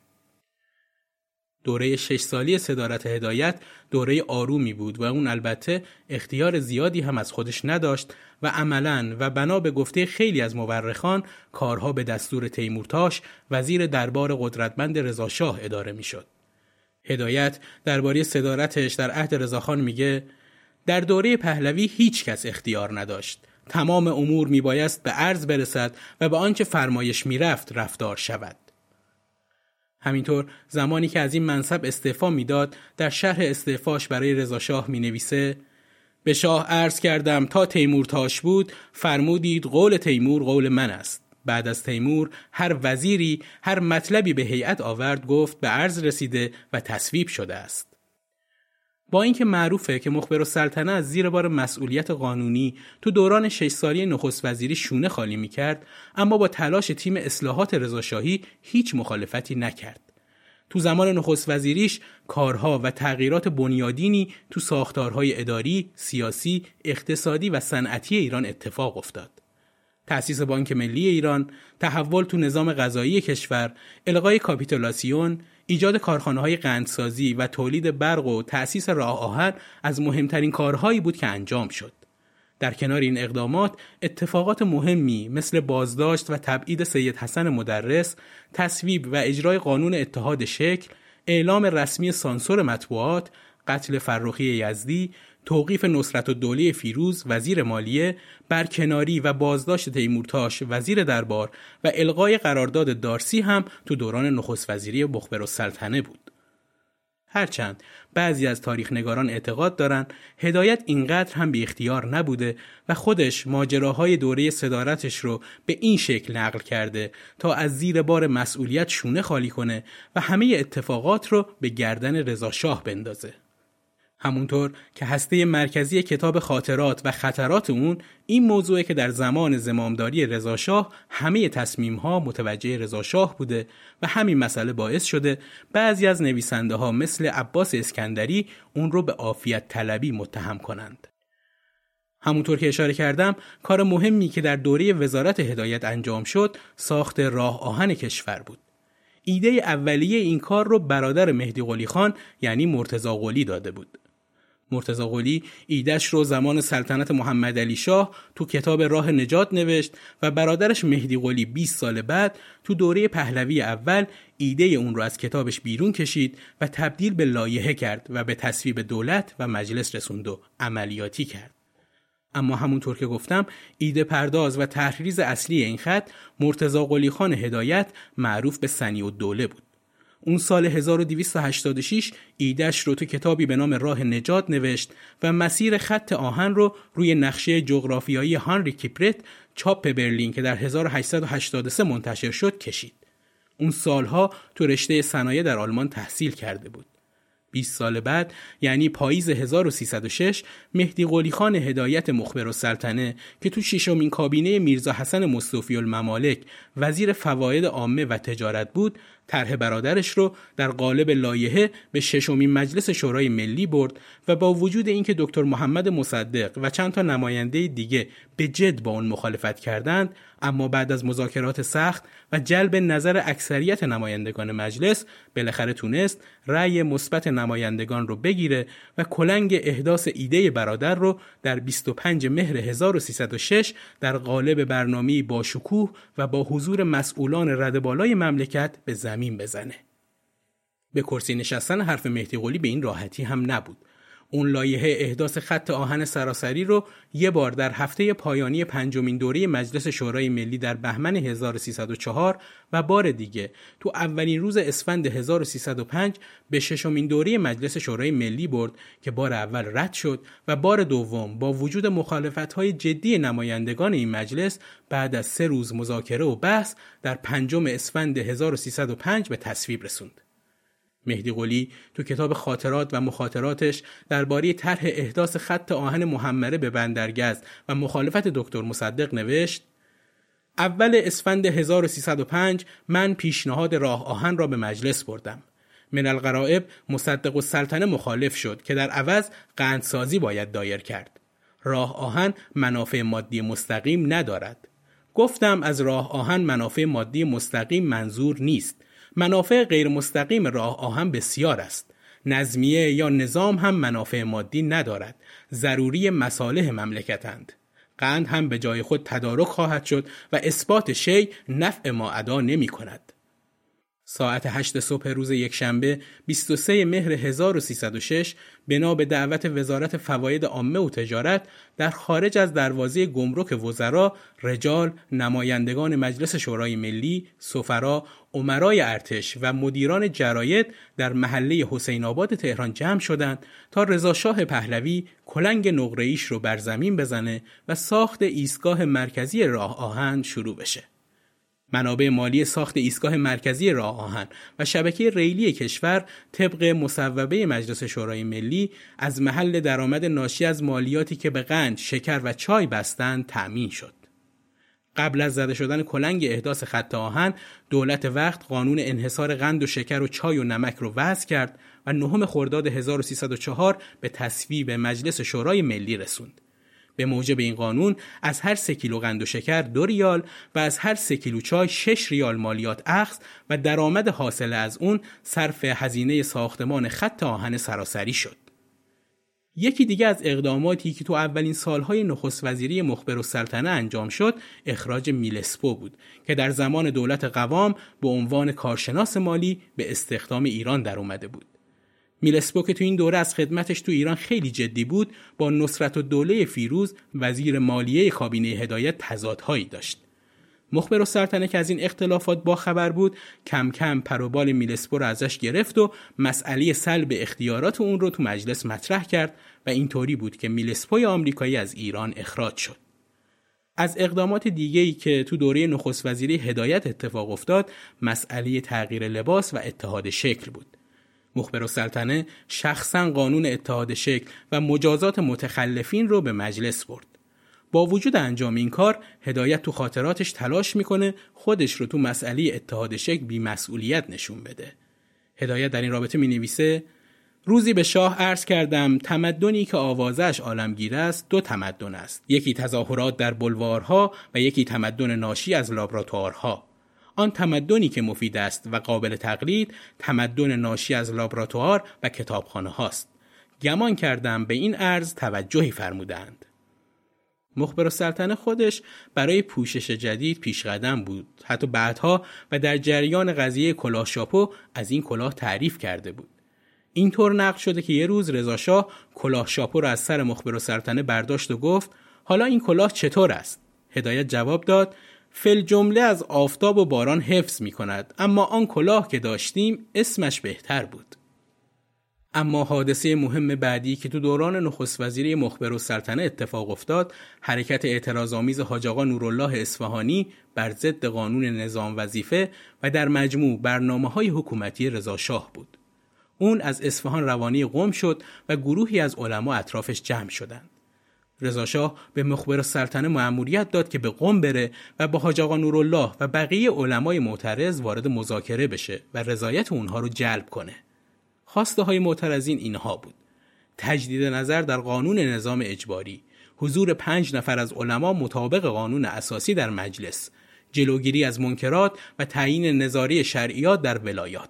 دوره شش سالی صدارت هدایت دوره آرومی بود و اون البته اختیار زیادی هم از خودش نداشت و عملا و بنا به گفته خیلی از مورخان کارها به دستور تیمورتاش وزیر دربار قدرتمند رضاشاه اداره می‌شد. هدایت درباره صدارتش در عهد رضاخان میگه در دوره پهلوی هیچ کس اختیار نداشت. تمام امور میبایست به عرض برسد و به آنچه فرمایش می‌رفت رفتار شود. همینطور زمانی که از این منصب استعفا می‌داد در شرح استعفاش برای رضاشاه می نویسه به شاه عرض کردم تا تیمور تاش بود فرمودید قول تیمور قول من است. بعد از تیمور هر وزیری هر مطلبی به هیئت آورد گفت به عرض رسیده و تصویب شده است. با اینکه معروفه که مخبر سلطنه از زیر بار مسئولیت قانونی تو دوران شش سالی نخست وزیری شونه خالی می‌کرد اما با تلاش تیم اصلاحات رضاشاهی هیچ مخالفتی نکرد تو زمان نخست وزیریش کارها و تغییرات بنیادینی تو ساختارهای اداری، سیاسی، اقتصادی و صنعتی ایران اتفاق افتاد. تأسیس بانک ملی ایران، تحول تو نظام غذایی کشور، الغای کاپیتولاسیون، ایجاد کارخانه های قندسازی و تولید برق و تأسیس راه آهن از مهمترین کارهایی بود که انجام شد. در کنار این اقدامات اتفاقات مهمی مثل بازداشت و تبعید سید حسن مدرس، تصویب و اجرای قانون اتحاد شکل، اعلام رسمی سانسور مطبوعات، قتل فرخی یزدی، توقیف نصرت و دوله فیروز وزیر مالیه برکناری و بازداشت تیمورتاش وزیر دربار و القای قرارداد دارسی هم تو دوران نخست وزیری بخبر و سلطنه بود. هرچند بعضی از تاریخ نگاران اعتقاد دارند هدایت اینقدر هم بی اختیار نبوده و خودش ماجراهای دوره صدارتش رو به این شکل نقل کرده تا از زیر بار مسئولیت شونه خالی کنه و همه اتفاقات رو به گردن رضا شاه بندازه. همونطور که هسته مرکزی کتاب خاطرات و خطرات اون این موضوعه که در زمان زمامداری رضاشاه همه تصمیم ها متوجه رضاشاه بوده و همین مسئله باعث شده بعضی از نویسنده ها مثل عباس اسکندری اون رو به عافیت طلبی متهم کنند. همونطور که اشاره کردم کار مهمی که در دوره وزارت هدایت انجام شد ساخت راه آهن کشور بود. ایده اولیه این کار رو برادر مهدی قلی خان یعنی مرتزا قلی داده بود. مرتضی قلی ایدش رو زمان سلطنت محمد علی شاه تو کتاب راه نجات نوشت و برادرش مهدی قلی 20 سال بعد تو دوره پهلوی اول ایده اون رو از کتابش بیرون کشید و تبدیل به لایحه کرد و به تصویب دولت و مجلس رسوند و عملیاتی کرد. اما همونطور که گفتم ایده پرداز و تحریز اصلی این خط مرتضی قلی خان هدایت معروف به سنی و دوله بود. اون سال 1286 ایدش رو تو کتابی به نام راه نجات نوشت و مسیر خط آهن رو روی نقشه جغرافیایی هانری کیپرت چاپ برلین که در 1883 منتشر شد کشید. اون سالها تو رشته صنایع در آلمان تحصیل کرده بود. 20 سال بعد یعنی پاییز 1306 مهدی قلی خان هدایت مخبر السلطنه که تو ششمین کابینه میرزا حسن مصطفی الممالک وزیر فواید عامه و تجارت بود طرح برادرش رو در قالب لایحه به ششمین مجلس شورای ملی برد و با وجود اینکه دکتر محمد مصدق و چند تا نماینده دیگه به جد با اون مخالفت کردند اما بعد از مذاکرات سخت و جلب نظر اکثریت نمایندگان مجلس بالاخره تونست رأی مثبت نمایندگان رو بگیره و کلنگ احداث ایده برادر رو در 25 مهر 1306 در قالب برنامه با شکوه و با حضور مسئولان رد بالای مملکت به زمین بزنه. به کرسی نشستن حرف مهدی قلی به این راحتی هم نبود. اون لایحه احداث خط آهن سراسری رو یه بار در هفته پایانی پنجمین دوره مجلس شورای ملی در بهمن 1304 و بار دیگه تو اولین روز اسفند 1305 به ششمین دوره مجلس شورای ملی برد که بار اول رد شد و بار دوم با وجود مخالفت‌های جدی نمایندگان این مجلس بعد از سه روز مذاکره و بحث در پنجم اسفند 1305 به تصویب رسوند. مهدی قلی تو کتاب خاطرات و مخاطراتش درباره طرح احداث خط آهن محمره به بندرگز و مخالفت دکتر مصدق نوشت اول اسفند 1305 من پیشنهاد راه آهن را به مجلس بردم. من القرائب مصدق و سلطنه مخالف شد که در عوض قندسازی باید دایر کرد. راه آهن منافع مادی مستقیم ندارد. گفتم از راه آهن منافع مادی مستقیم منظور نیست. منافع غیر مستقیم راه آهن بسیار است. نظمیه یا نظام هم منافع مادی ندارد. ضروری مصالح مملکتند. قند هم به جای خود تدارک خواهد شد و اثبات شی نفع ما ادا نمی کند. ساعت 8 صبح روز یکشنبه 23 مهر 1306 بنا به دعوت وزارت فواید عامه و تجارت در خارج از دروازه گمرک وزرا رجال نمایندگان مجلس شورای ملی سفرا عمرای ارتش و مدیران جراید در محله حسین آباد تهران جمع شدند تا رضاشاه پهلوی کلنگ نقره‌ایش رو بر زمین بزنه و ساخت ایستگاه مرکزی راه آهن شروع بشه. منابع مالی ساخت ایستگاه مرکزی راه آهن و شبکه ریلی کشور طبق مصوبه مجلس شورای ملی از محل درآمد ناشی از مالیاتی که به قند، شکر و چای بستند تأمین شد. قبل از زده شدن کلنگ احداث خط آهن دولت وقت قانون انحصار قند و شکر و چای و نمک رو وضع کرد و نهم خرداد 1304 به تصویب مجلس شورای ملی رسوند. به موجب این قانون از هر سه کیلو قند و شکر دو ریال و از هر سه کیلو چای شش ریال مالیات اخذ و درآمد حاصل از اون صرف هزینه ساختمان خط آهن سراسری شد. یکی دیگه از اقداماتی که تو اولین سالهای نخست وزیری مخبر و سلطنه انجام شد اخراج میلسپو بود که در زمان دولت قوام به عنوان کارشناس مالی به استخدام ایران در اومده بود. میلسپو که تو این دوره از خدمتش تو ایران خیلی جدی بود با نصرت و دوله فیروز وزیر مالیه کابینه هدایت تضادهایی داشت. مخبر و سرطنه که از این اختلافات با خبر بود کم کم پروبال میلسپو رو ازش گرفت و مسئله سلب اختیارات اون رو تو مجلس مطرح کرد و اینطوری بود که میلسپوی آمریکایی از ایران اخراج شد. از اقدامات دیگه‌ای که تو دوره نخست وزیری هدایت اتفاق افتاد مسئله تغییر لباس و اتحاد شکل بود. مخبر و سلطنه شخصا قانون اتحاد شکل و مجازات متخلفین رو به مجلس برد. با وجود انجام این کار هدایت تو خاطراتش تلاش می‌کنه خودش رو تو مسئله اتحاد شکل بی مسئولیت نشون بده. هدایت در این رابطه می نویسه روزی به شاه عرض کردم تمدنی که آوازش عالمگیر است دو تمدن است یکی تظاهرات در بلوارها و یکی تمدن ناشی از لابراتوارها آن تمدنی که مفید است و قابل تقلید تمدن ناشی از لابراتوار و کتابخانه هاست. گمان کردم به این عرض توجهی فرمودند. مخبر سلطنه خودش برای پوشش جدید پیش قدم بود. حتی بعدها و در جریان قضیه کلاه شاپو از این کلاه تعریف کرده بود. اینطور نقل شده که یه روز رضاشاه کلاه شاپو را از سر مخبر سلطنه برداشت و گفت حالا این کلاه چطور است؟ هدایت جواب داد فل جمله از آفتاب و باران حفظ می کند اما آن کلاه که داشتیم اسمش بهتر بود. اما حادثه مهم بعدی که تو دوران نخست وزیری مخبر و سلطنه اتفاق افتاد حرکت اعتراض آمیز حاج آقا نورالله اصفهانی بر ضد قانون نظام وظیفه و در مجموع برنامه های حکومتی رضا شاه بود. اون از اصفهان روانی قم شد و گروهی از علما اطرافش جمع شدند. رضاشاه به مخبر سلطنه مأموریت داد که به قم بره و با حاج آقا نورالله و بقیه علمای معترض وارد مذاکره بشه و رضایت اونها رو جلب کنه. خواسته های معترضین اینها بود. تجدید نظر در قانون نظام اجباری، حضور پنج نفر از علما مطابق قانون اساسی در مجلس، جلوگیری از منکرات و تعیین نظاری شرعیات در ولایات،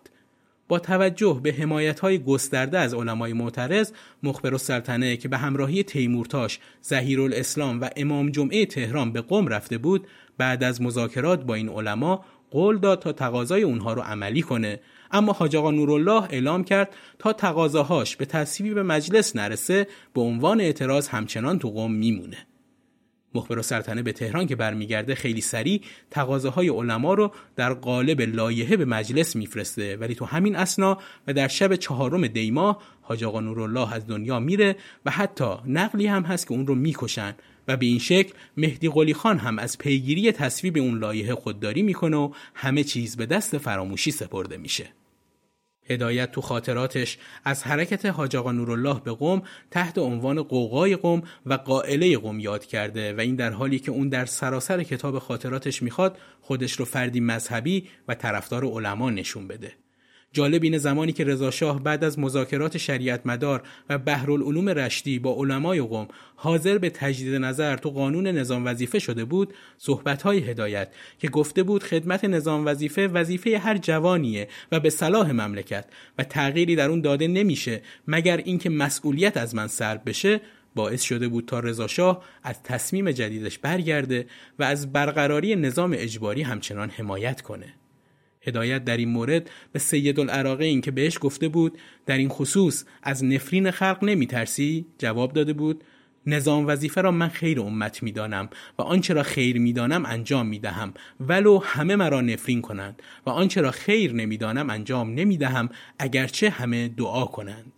با توجه به حمایت های گسترده از علمای معترض مخبر السلطنه که به همراهی تیمورتاش الاسلام و امام جمعه تهران به قم رفته بود بعد از مذاکرات با این علما قول داد تا تقاضای اونها رو عملی کنه. اما حاج آقا نورالله اعلام کرد تا تقاضاهاش به تصویب مجلس نرسه به عنوان اعتراض همچنان تو قم میمونه. مخبر سلطنه به تهران که برمیگرده خیلی سریع تقاضاهای علما رو در قالب لایحه به مجلس میفرسته. ولی تو همین اسنا و در شب چهارم دیما حاج آقا نورالله از دنیا میره و حتی نقلی هم هست که اون رو می‌کشن و به این شکل مهدی قلی خان هم از پیگیری تصویب اون لایحه خودداری می‌کنه و همه چیز به دست فراموشی سپرده میشه. هدایت تو خاطراتش. از حرکت حاج آقا نورالله به قم تحت عنوان قوقای قم و قائله قم یاد کرده و این در حالی که اون در سراسر کتاب خاطراتش می‌خواد خودش رو فردی مذهبی و طرفدار علما نشون بده. جالب این زمانی که رضا شاه بعد از مذاکرات شریعت مدار و بحرالعلوم رشدی با علمای قوم حاضر به تجدید نظر تو قانون نظام وظیفه شده بود های هدایت که گفته بود خدمت نظام وظیفه وظیفه هر جوانیه و به صلاح مملکت و تغییری در اون داده نمیشه مگر اینکه مسئولیت از من سلب بشه باعث شده بود تا رضا شاه از تصمیم جدیدش برگرده و از برقراری نظام اجباری همچنان حمایت کنه. هدایت در این مورد به سید العراقه این که بهش گفته بود در این خصوص از نفرین خلق نمی ترسی؟ جواب داده بود نظام وظیفه را من خیر امت می‌دانم و آنچه را خیر می‌دانم انجام می‌دهم ولو همه مرا نفرین کنند و آنچه را خیر نمی‌دانم انجام نمی‌دهم اگرچه همه دعا کنند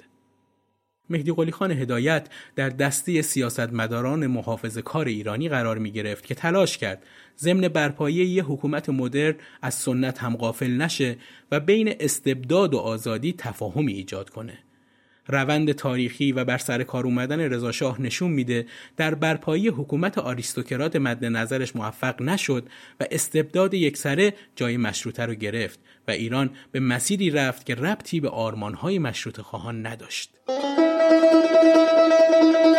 مهدی قلی خان هدایت در دسته سیاستمداران محافظ کار ایرانی قرار می گرفت که تلاش کرد ضمن برپایی یه حکومت مدرن از سنت هم غافل نشه و بین استبداد و آزادی تفاهمی ایجاد کنه. روند تاریخی و بر سر کار اومدن رضاشاه نشون میده در برپایی حکومت آریستوکرات مد نظرش موفق نشد و استبداد یکسره جای مشروطه رو گرفت و ایران به مسیری رفت که ربطی به آرمانهای مشروط خواهان نداشت. Música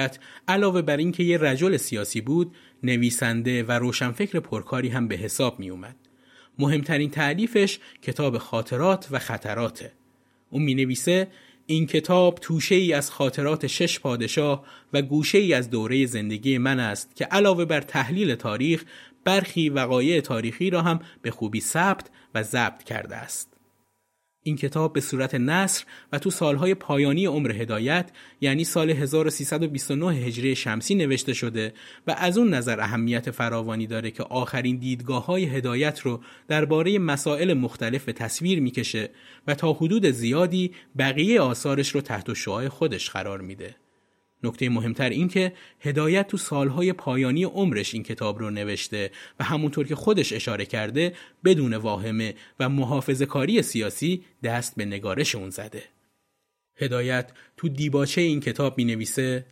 هدایت علاوه بر اینکه یه رجل سیاسی بود نویسنده و روشنفکر پرکاری هم به حساب می اومد. مهمترین تعلیفش کتاب خاطرات و خطراته. اون می نویسه این کتاب توشه ای از خاطرات شش پادشاه و گوشه ای از دوره زندگی من است که علاوه بر تحلیل تاریخ برخی وقایع تاریخی را هم به خوبی ثبت و ضبط کرده است. این کتاب به صورت نصر و تو سالهای پایانی عمر هدایت یعنی سال 1329 هجری شمسی نوشته شده و از اون نظر اهمیت فراوانی داره که آخرین دیدگاه های هدایت رو درباره مسائل مختلف به تصویر می‌کشه و تا حدود زیادی بقیه آثارش رو تحت شعاع خودش قرار میده. نکته مهمتر این که هدایت تو سالهای پایانی عمرش این کتاب رو نوشته و همونطور که خودش اشاره کرده بدون واهمه و محافظ کاری سیاسی دست به نگارش اون زده. هدایت تو دیباچه این کتاب می نویسه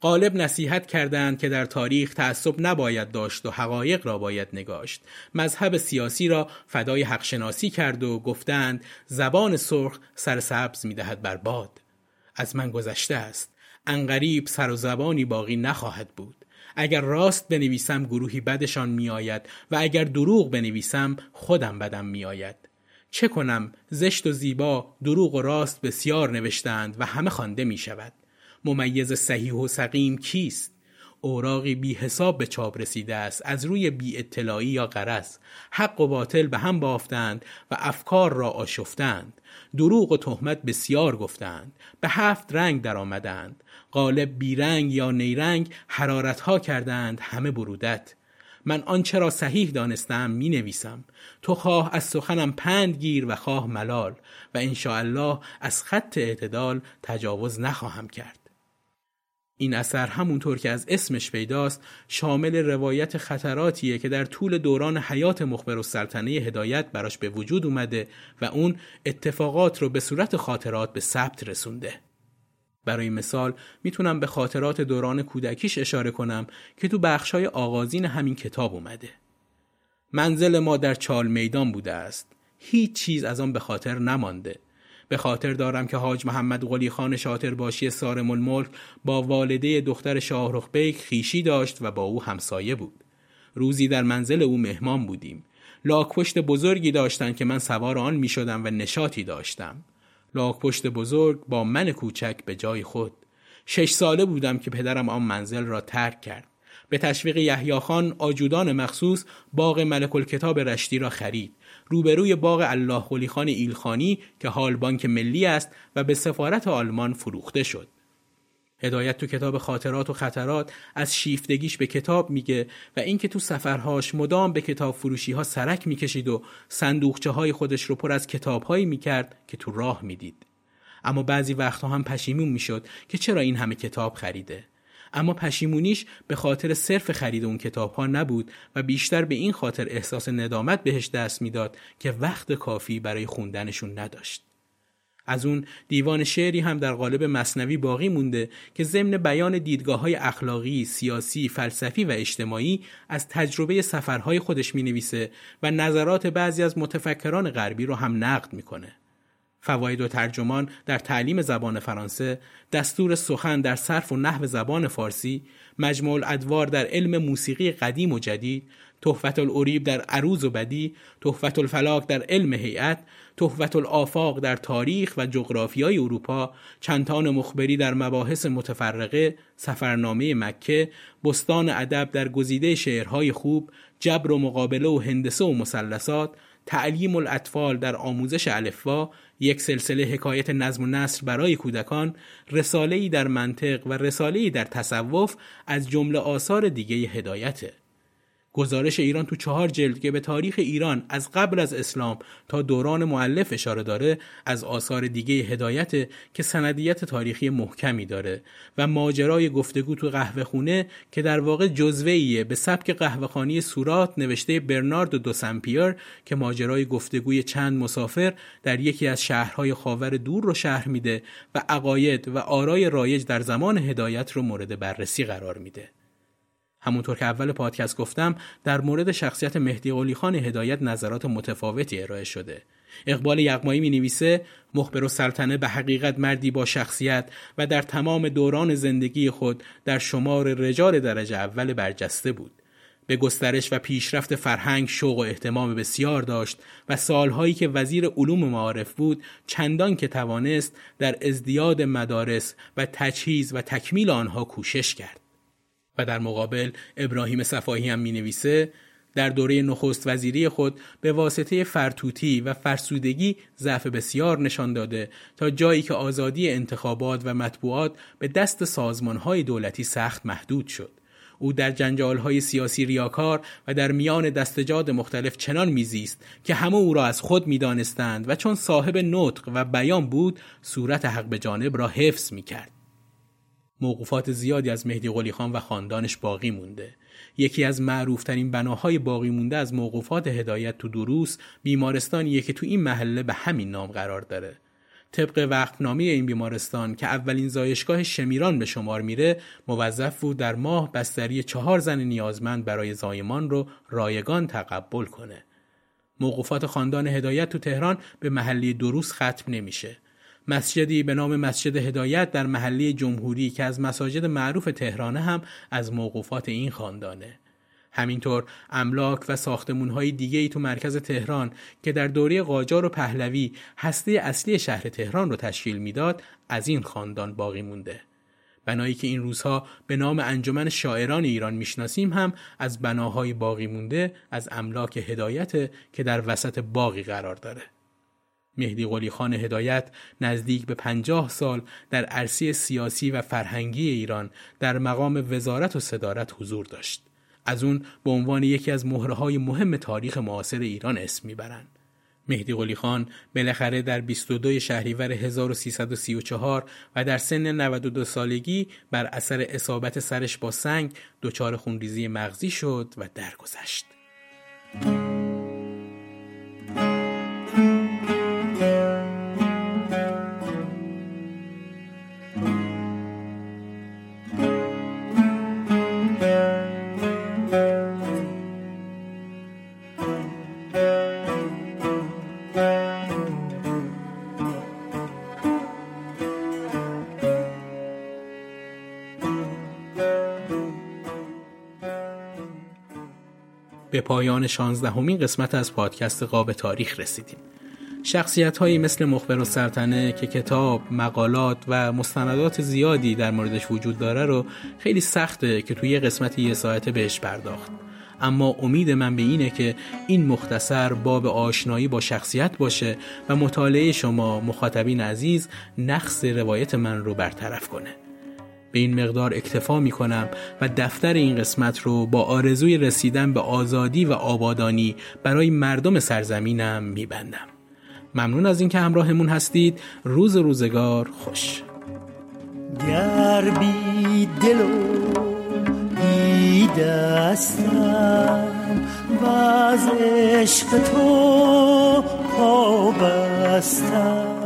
قالب نصیحت کردند که در تاریخ تعصب نباید داشت و حقایق را باید نگاشت. مذهب سیاسی را فدای حق شناسی کرد و گفتند زبان سرخ سر سبز می دهد بر باد. از من گذشته است. انقریب سر و زبانی باقی نخواهد بود. اگر راست بنویسم گروهی بدشان میآید و اگر دروغ بنویسم خودم بدم میآید. چه کنم؟ زشت و زیبا دروغ و راست بسیار نوشتند و همه خوانده می شود ممیز صحیح و سقیم کیست؟ اوراقی بی حساب به چاپ رسیده است از روی بی اطلاعی یا قرص حق و باطل به هم بافتند و افکار را آشفتند. دروغ و تهمت بسیار گفتند به هفت رنگ درآمدند غالب بیرنگ یا نیرنگ حرارت ها کردند همه برودت. من آنچه را صحیح دانستم می نویسم تو خواه از سخنم پند گیر و خواه ملال و الله از خط اعتدال تجاوز نخواهم کرد. این اثر همونطور که از اسمش پیداست شامل روایت خطراتیه که در طول دوران حیات مخبر و سلطنه هدایت براش به وجود اومده و اون اتفاقات رو به صورت خاطرات به ثبت رسونده. برای مثال می‌تونم به خاطرات دوران کودکیش اشاره کنم که تو بخشای آغازین همین کتاب اومده. منزل ما در چال میدان بوده است. هیچ چیز از آن به خاطر نمانده. به خاطر دارم که حاج محمد قلی خان شاطر باشی سارم الملک با والده دختر شاهرخ بیک خیشی داشت و با او همسایه بود. روزی در منزل او مهمان بودیم. لاکپشت بزرگی داشتند که من سوار آن می شدم و نشاطی داشتم. لاکپشت بزرگ با من کوچک به جای خود. شش ساله بودم که پدرم آن منزل را ترک کرد. به تشویق یحیی خان آجودان مخصوص باغ ملک الکتاب رشتی را خرید. روبروی باغ الله خان ایلخانی که حال بانک ملی است و به سفارت آلمان فروخته شد. هدایت تو کتاب خاطرات و خطرات از شیفتگیش به کتاب میگه و اینکه تو سفرهاش مدام به کتاب فروشی ها سرک می‌کشید و صندوقچه های خودش رو پر از کتاب هایی می‌کرد که تو راه می‌دید. اما بعضی وقتها هم پشیمون می‌شد که چرا این همه کتاب خریده. اما پشیمونیش به خاطر صرف خرید اون کتاب ها نبود و بیشتر به این خاطر احساس ندامت بهش دست می‌داد که وقت کافی برای خوندنشون نداشت. از اون دیوان شعری هم در قالب مصنوی باقی مونده که ضمن بیان دیدگاه های اخلاقی، سیاسی، فلسفی و اجتماعی از تجربه سفرهای خودش می نویسه و نظرات بعضی از متفکران غربی رو هم نقد می‌کنه. فواید و ترجمان در تعلیم زبان فرانسه، دستور سخن در صرف و نحو زبان فارسی، مجموع الادوار در علم موسیقی قدیم و جدید، تحفت الاریب در عروض و بدی، تحفت الفلاک در علم هیئت، تحفت الافاق در تاریخ و جغرافیای اروپا، چندتان مخبری در مباحث متفرقه، سفرنامه مکه، بستان ادب در گزیده شعرهای خوب، جبر و مقابله و هندسه و مثلثات، تعلیم الاطفال در آموزش الفوا، یک سلسله حکایت نظم و نصر برای کودکان، رساله‌ای در منطق و رساله‌ای در تصوف از جمله آثار دیگه هدایته. گزارش ایران تو چهار جلد که به تاریخ ایران از قبل از اسلام تا دوران معلف اشاره داره از آثار دیگه هدایت که سندیت تاریخی محکمی داره و ماجرای گفتگو تو قهوه خونه که در واقع جزوهیه به سبک قهوهخانی سورات نوشته برنارد دو سمپیر که ماجرای گفتگوی چند مسافر در یکی از شهرهای خاور دور رو شهر میده و عقاید و آرای رایج در زمان هدایت رو مورد بررسی قرار میده. همونطور که اول پادکست گفتم در مورد شخصیت مهدی قلی خان هدایت نظرات متفاوتی ارائه شده. اقبال یغمایی می نویسه مخبر و سلطنه به حقیقت مردی با شخصیت و در تمام دوران زندگی خود در شمار رجال درجه اول برجسته بود. به گسترش و پیشرفت فرهنگ شوق و احتمام بسیار داشت و سالهایی که وزیر علوم معارف بود چندان که توانست در ازدیاد مدارس و تجهیز و تکمیل آنها کوشش کرد. و در مقابل ابراهیم صفاهی هم می نویسه در دوره نخست وزیری خود به واسطه فرتوتی و فرسودگی ضعف بسیار نشان داده تا جایی که آزادی انتخابات و مطبوعات به دست سازمانهای دولتی سخت محدود شد. او در جنجالهای سیاسی ریاکار و در میان دستجاد مختلف چنان میزیست که همه او را از خود می‌دانستند و چون صاحب نطق و بیان بود صورت حق به جانب را حفظ می‌کرد. موقوفات زیادی از مهدی قلی خان و خاندانش باقی مونده. یکی از معروفترین بناهای باقی مونده از موقوفات هدایت تو دروس بیمارستانیه که تو این محله به همین نام قرار داره. طبق وقفنامه این بیمارستان که اولین زایشگاه شمیران به شمار میره موظف بود در ماه بستری چهار زن نیازمند برای زایمان رو رایگان تقبل کنه. موقوفات خاندان هدایت تو تهران به محلی دروس ختم نمیشه. مسجدی به نام مسجد هدایت در محلی جمهوری که از مساجد معروف تهرانه هم از موقوفات این خاندانه. همینطور املاک و ساختمون های دیگه ای تو مرکز تهران که در دوره قاجار و پهلوی هسته اصلی شهر تهران رو تشکیل می‌داد از این خاندان باقی مونده. بنایی که این روزها به نام انجمن شاعران ایران می‌شناسیم هم از بناهای باقی مونده از املاک هدایت که در وسط باقی قرار داره. مهدی قلی خان هدایت نزدیک به پنجاه سال در عرصه سیاسی و فرهنگی ایران در مقام وزارت و صدارت حضور داشت. از اون به عنوان یکی از مهره مهم تاریخ معاصر ایران اسم می‌برند. مهدی قلی خان بالاخره در 22 شهریور 1334 و در سن 92 سالگی بر اثر اصابت سرش با سنگ دچار خونریزی مغزی شد و درگذشت. پایان شانزدهمین قسمت از پادکست قاب تاریخ رسیدیم. شخصیت هایی مثل مخبر و سرتنه که کتاب، مقالات و مستندات زیادی در موردش وجود داره رو خیلی سخته که توی قسمت یه ساعته بهش پرداخت. اما امید من به اینه که این مختصر باب آشنایی با شخصیت باشه و مطالعه شما مخاطبین عزیز نقص روایت من رو برطرف کنه. به این مقدار اکتفا می کنم و دفتر این قسمت رو با آرزوی رسیدن به آزادی و آبادانی برای مردم سرزمینم می بندم. ممنون از اینکه همراهمون هستید. روز روزگار خوش. گر بی دل و بی و از عشق تو پابستم